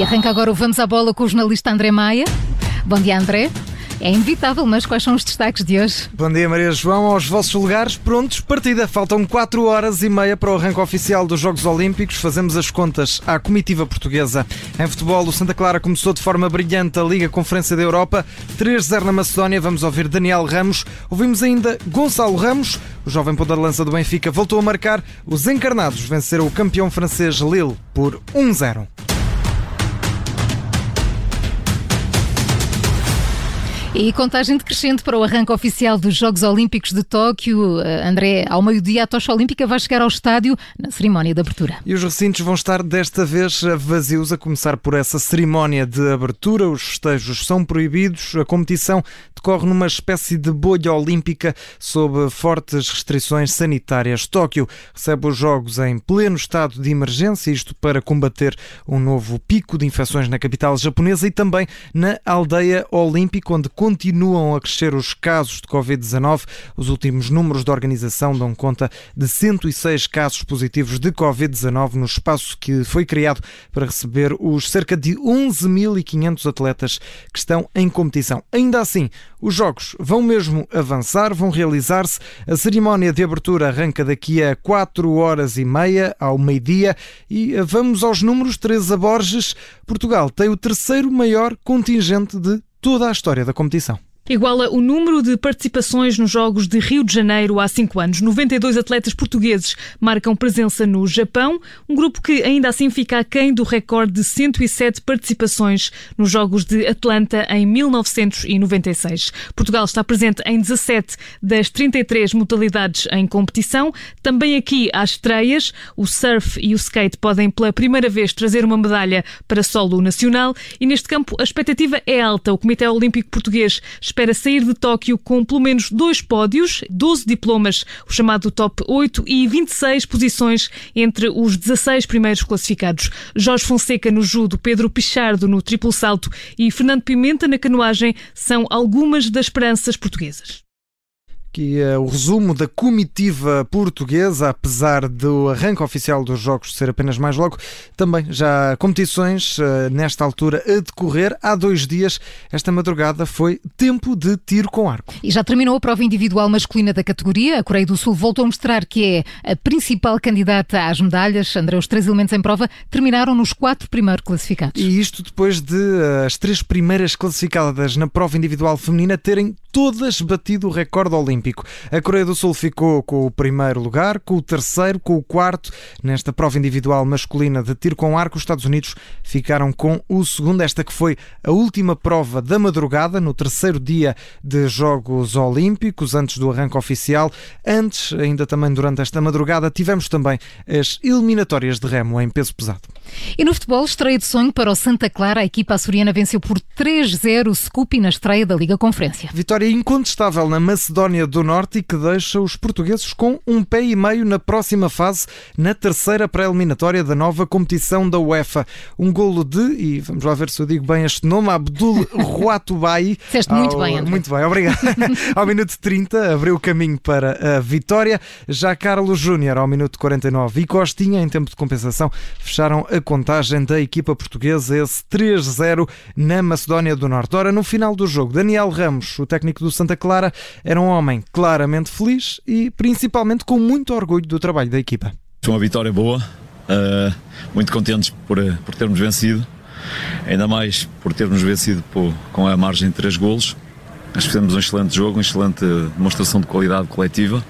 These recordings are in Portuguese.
E arranca agora o Vamos à Bola com o jornalista André Maia. Bom dia, André. É inevitável, mas quais são os destaques de hoje? Bom dia, Maria João. Aos vossos lugares, prontos, partida. Faltam 4 horas e meia para o arranque oficial dos Jogos Olímpicos. Fazemos as contas à comitiva portuguesa. Em futebol, o Santa Clara começou de forma brilhante a Liga Conferência da Europa. 3-0 na Macedónia. Vamos ouvir Daniel Ramos. Ouvimos ainda Gonçalo Ramos. O jovem ponta de lança do Benfica voltou a marcar. Os encarnados venceram o campeão francês Lille por 1-0. E contagem decrescente para o arranque oficial dos Jogos Olímpicos de Tóquio. Eh, André, ao meio-dia a tocha olímpica vai chegar ao estádio na cerimónia de abertura. E os recintos vão estar desta vez vazios, a começar por essa cerimónia de abertura. Os festejos são proibidos. A competição decorre numa espécie de bolha olímpica sob fortes restrições sanitárias. Tóquio recebe os Jogos em pleno estado de emergência, isto para combater um novo pico de infecções na capital japonesa e também na aldeia olímpica, onde continuam a crescer os casos de Covid-19. Os últimos números da organização dão conta de 106 casos positivos de Covid-19 no espaço que foi criado para receber os cerca de 11.500 atletas que estão em competição. Ainda assim, os jogos vão mesmo avançar, vão realizar-se. A cerimónia de abertura arranca daqui a 4 horas e meia, ao meio-dia, e vamos aos números. Teresa Borges, Portugal tem o terceiro maior contingente de toda a história da competição iguala o número de participações nos Jogos de Rio de Janeiro há cinco anos. 92 atletas portugueses marcam presença no Japão, um grupo que ainda assim fica aquém do recorde de 107 participações nos Jogos de Atlanta em 1996. Portugal está presente em 17 das 33 modalidades em competição. Também aqui há estreias. O surf e o skate podem pela primeira vez trazer uma medalha para solo nacional e neste campo a expectativa é alta. O Comitê Olímpico Português espera espera sair de Tóquio com pelo menos dois pódios, 12 diplomas, o chamado top 8, e 26 posições entre os 16 primeiros classificados. Jorge Fonseca no judo, Pedro Pichardo no triplo salto e Fernando Pimenta na canoagem são algumas das esperanças portuguesas que é o resumo da comitiva portuguesa, apesar do arranque oficial dos Jogos ser apenas mais logo, também já competições eh, nesta altura a decorrer. Há dois dias, esta madrugada, foi tempo de tiro com arco. E já terminou a prova individual masculina da categoria. A Coreia do Sul voltou a mostrar que é a principal candidata às medalhas. André, os três elementos em prova terminaram nos quatro primeiros classificados. E isto depois de uh, as três primeiras classificadas na prova individual feminina terem todas batido o recorde olímpico. A Coreia do Sul ficou com o primeiro lugar, com o terceiro, com o quarto. Nesta prova individual masculina de tiro com arco, os Estados Unidos ficaram com o segundo. Esta que foi a última prova da madrugada, no terceiro dia de Jogos Olímpicos, antes do arranque oficial. Antes, ainda também durante esta madrugada, tivemos também as eliminatórias de remo em peso pesado. E no futebol, estreia de sonho para o Santa Clara. A equipa açoriana venceu por 3-0 o Scoopy na estreia da Liga Conferência. Vitória vitória incontestável na Macedónia do Norte e que deixa os portugueses com um pé e meio na próxima fase, na terceira pré-eliminatória da nova competição da UEFA. Um golo de, e vamos lá ver se eu digo bem este nome, Abdul Ruatubai. Disseste muito bem, André. Muito bem, obrigado. ao minuto 30 abriu o caminho para a vitória. Já Carlos Júnior ao minuto 49 e Costinha, em tempo de compensação, fecharam a contagem da equipa portuguesa, esse 3-0 na Macedónia do Norte. Ora, no final do jogo, Daniel Ramos, o técnico técnico do Santa Clara, era um homem claramente feliz e principalmente com muito orgulho do trabalho da equipa. Foi uma vitória boa, uh, muito contentes por, por termos vencido, ainda mais por termos vencido por, com a margem de três golos. Que fizemos um excelente jogo, uma excelente demonstração de qualidade coletiva.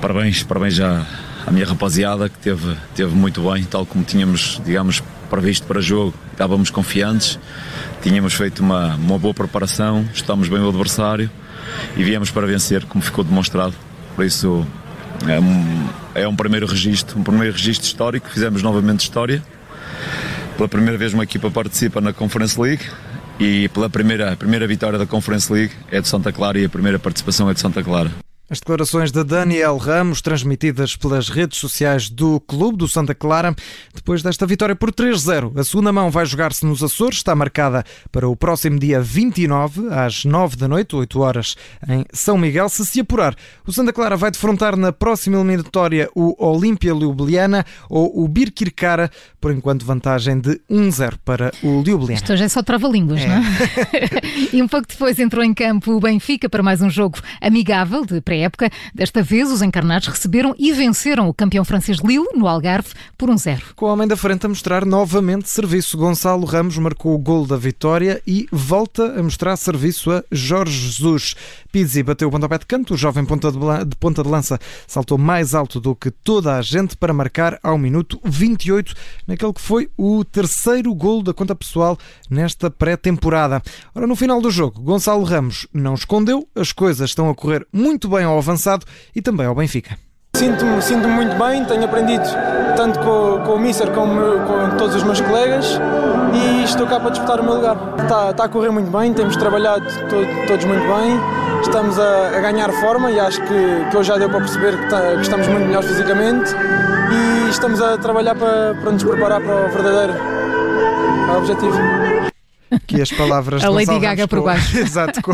Parabéns, parabéns já à minha rapaziada que teve, teve muito bem, tal como tínhamos, digamos, previsto para jogo, estávamos confiantes, tínhamos feito uma, uma boa preparação, estamos bem o adversário e viemos para vencer, como ficou demonstrado. Por isso é um, é um primeiro registro, um primeiro registro histórico, fizemos novamente história. Pela primeira vez uma equipa participa na Conference League e pela primeira, primeira vitória da Conference League é de Santa Clara e a primeira participação é de Santa Clara. As declarações de Daniel Ramos, transmitidas pelas redes sociais do Clube do Santa Clara, depois desta vitória por 3-0. A segunda mão vai jogar-se nos Açores, está marcada para o próximo dia 29, às 9 da noite, 8 horas, em São Miguel. Se se apurar, o Santa Clara vai defrontar na próxima eliminatória o Olímpia Ljubljana ou o Birkirkara, por enquanto vantagem de 1-0 para o Ljubljana. Isto hoje é só trava-línguas, é. não é? e um pouco depois entrou em campo o Benfica para mais um jogo amigável de pré época. Desta vez, os encarnados receberam e venceram o campeão francês Lille, no Algarve, por um zero. Com o homem da frente a mostrar novamente serviço. Gonçalo Ramos marcou o gol da vitória e volta a mostrar serviço a Jorge Jesus. Pizzi bateu o pontapé de canto. O jovem ponta de, ponta de lança saltou mais alto do que toda a gente para marcar ao minuto 28, naquele que foi o terceiro gol da conta pessoal nesta pré-temporada. Ora, no final do jogo, Gonçalo Ramos não escondeu, as coisas estão a correr muito bem ao avançado e também ao Benfica. Sinto-me sinto muito bem, tenho aprendido tanto com, com o Mister como com todos os meus colegas e estou cá para disputar o meu lugar. Está, está a correr muito bem, temos trabalhado todo, todos muito bem, estamos a, a, ganhar forma e acho que, que hoje já deu para perceber que, está, que estamos muito melhores fisicamente e estamos a trabalhar para, para nos preparar para o verdadeiro objetivo que as palavras A Lady Gaga por baixo. Exato, com,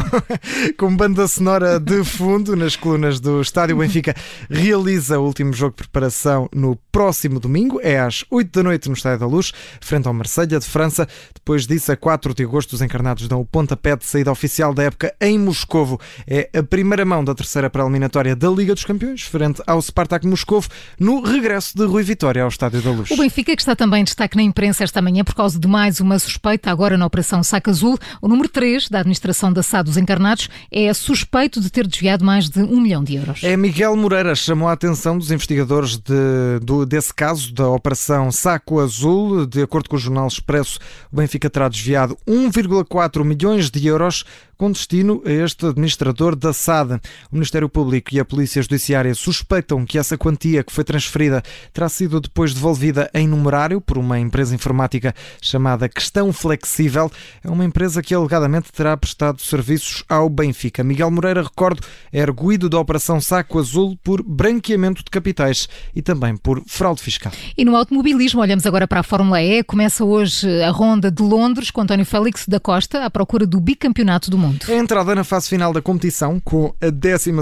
com banda sonora de fundo nas colunas do Estádio Benfica. Realiza o último jogo de preparação no próximo domingo, é às 8 da noite no Estádio da Luz, frente ao Marselha de França. Depois disso, a 4 de agosto, os encarnados dão o pontapé de saída oficial da época em Moscovo. É a primeira mão da terceira pré-eliminatória da Liga dos Campeões, frente ao Spartak Moscovo, no regresso de Rui Vitória ao Estádio da Luz. O Benfica, que está também em destaque na imprensa esta manhã por causa de mais uma suspeita agora na Operação Operação Saca Azul. O número 3 da administração da SAD dos Encarnados é suspeito de ter desviado mais de um milhão de euros. É Miguel Moreira chamou a atenção dos investigadores de, do, desse caso da Operação Saco Azul. De acordo com o Jornal Expresso, o Benfica terá desviado 1,4 milhões de euros com destino a este administrador da SAD. O Ministério Público e a Polícia Judiciária suspeitam que essa quantia que foi transferida terá sido depois devolvida em numerário por uma empresa informática chamada Questão Flexível. É uma empresa que alegadamente terá prestado serviços ao Benfica. Miguel Moreira, recordo, é arguído da Operação Saco Azul por branqueamento de capitais e também por fraude fiscal. E no automobilismo, olhamos agora para a Fórmula E. Começa hoje a ronda de Londres com António Félix da Costa à procura do bicampeonato do mundo mundo. A entrada na fase final da competição, com a 12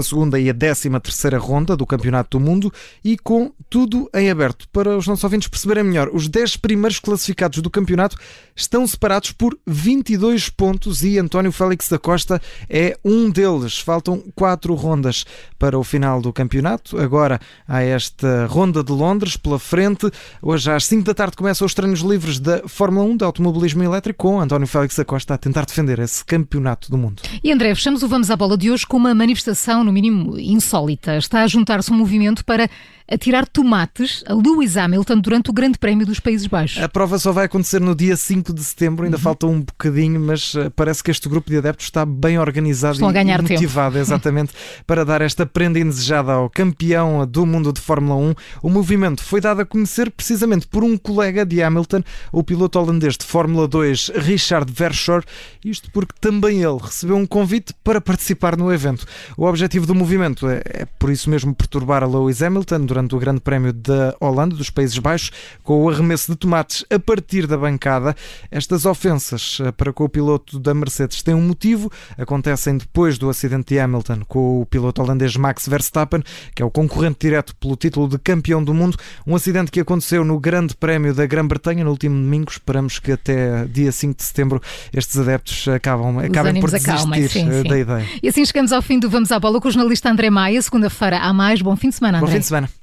e a 13 ronda do Campeonato do Mundo e com tudo em aberto. Para os nossos ouvintes perceberem melhor, os 10 primeiros classificados do campeonato estão separados por 22 pontos e António Félix da Costa é um deles. Faltam quatro rondas para o final do campeonato. Agora há esta ronda de Londres pela frente. Hoje às 5 da tarde começam os treinos livres da Fórmula 1 de automobilismo elétrico com António Félix da Costa a tentar defender esse campeonato do mundo. E André, fechamos o Vamos à Bola de hoje com uma manifestação, no mínimo insólita. Está a juntar-se um movimento para a tirar tomates a Lewis Hamilton durante o Grande Prémio dos Países Baixos. A prova só vai acontecer no dia 5 de setembro, ainda uhum. falta um bocadinho, mas eh, parece que este grupo de adeptos está bem organizado Estão e, e motivado, tempo. exatamente, para dar esta prenda indesejada ao campeão do mundo de Fórmula 1. O movimento foi dado a conhecer precisamente por um colega de Hamilton, o piloto holandês de Fórmula 2, Richard Verschoor, isto porque também ele recebeu um convite para participar no evento. O objetivo do movimento é, é por isso mesmo perturbar a Lewis Hamilton durante o Grande Prémio da Holanda, dos Países Baixos, com o arremesso de tomates a partir da bancada. Estas ofensas eh, para com o piloto da Mercedes têm um motivo, acontecem depois do acidente de Hamilton com o piloto holandês Max Verstappen, que é o concorrente direto pelo título de campeão do mundo. Um acidente que aconteceu no Grande Prémio da Grã-Bretanha no último domingo. Esperamos que até dia 5 de setembro estes adeptos acabam, acabem por desistir acalmem, sim, eh, sim. da ideia. E assim chegamos ao fim do Vamos à Bola com o jornalista André Maia. Segunda-feira há mais. Bom fim de semana, André. Bom fim de semana.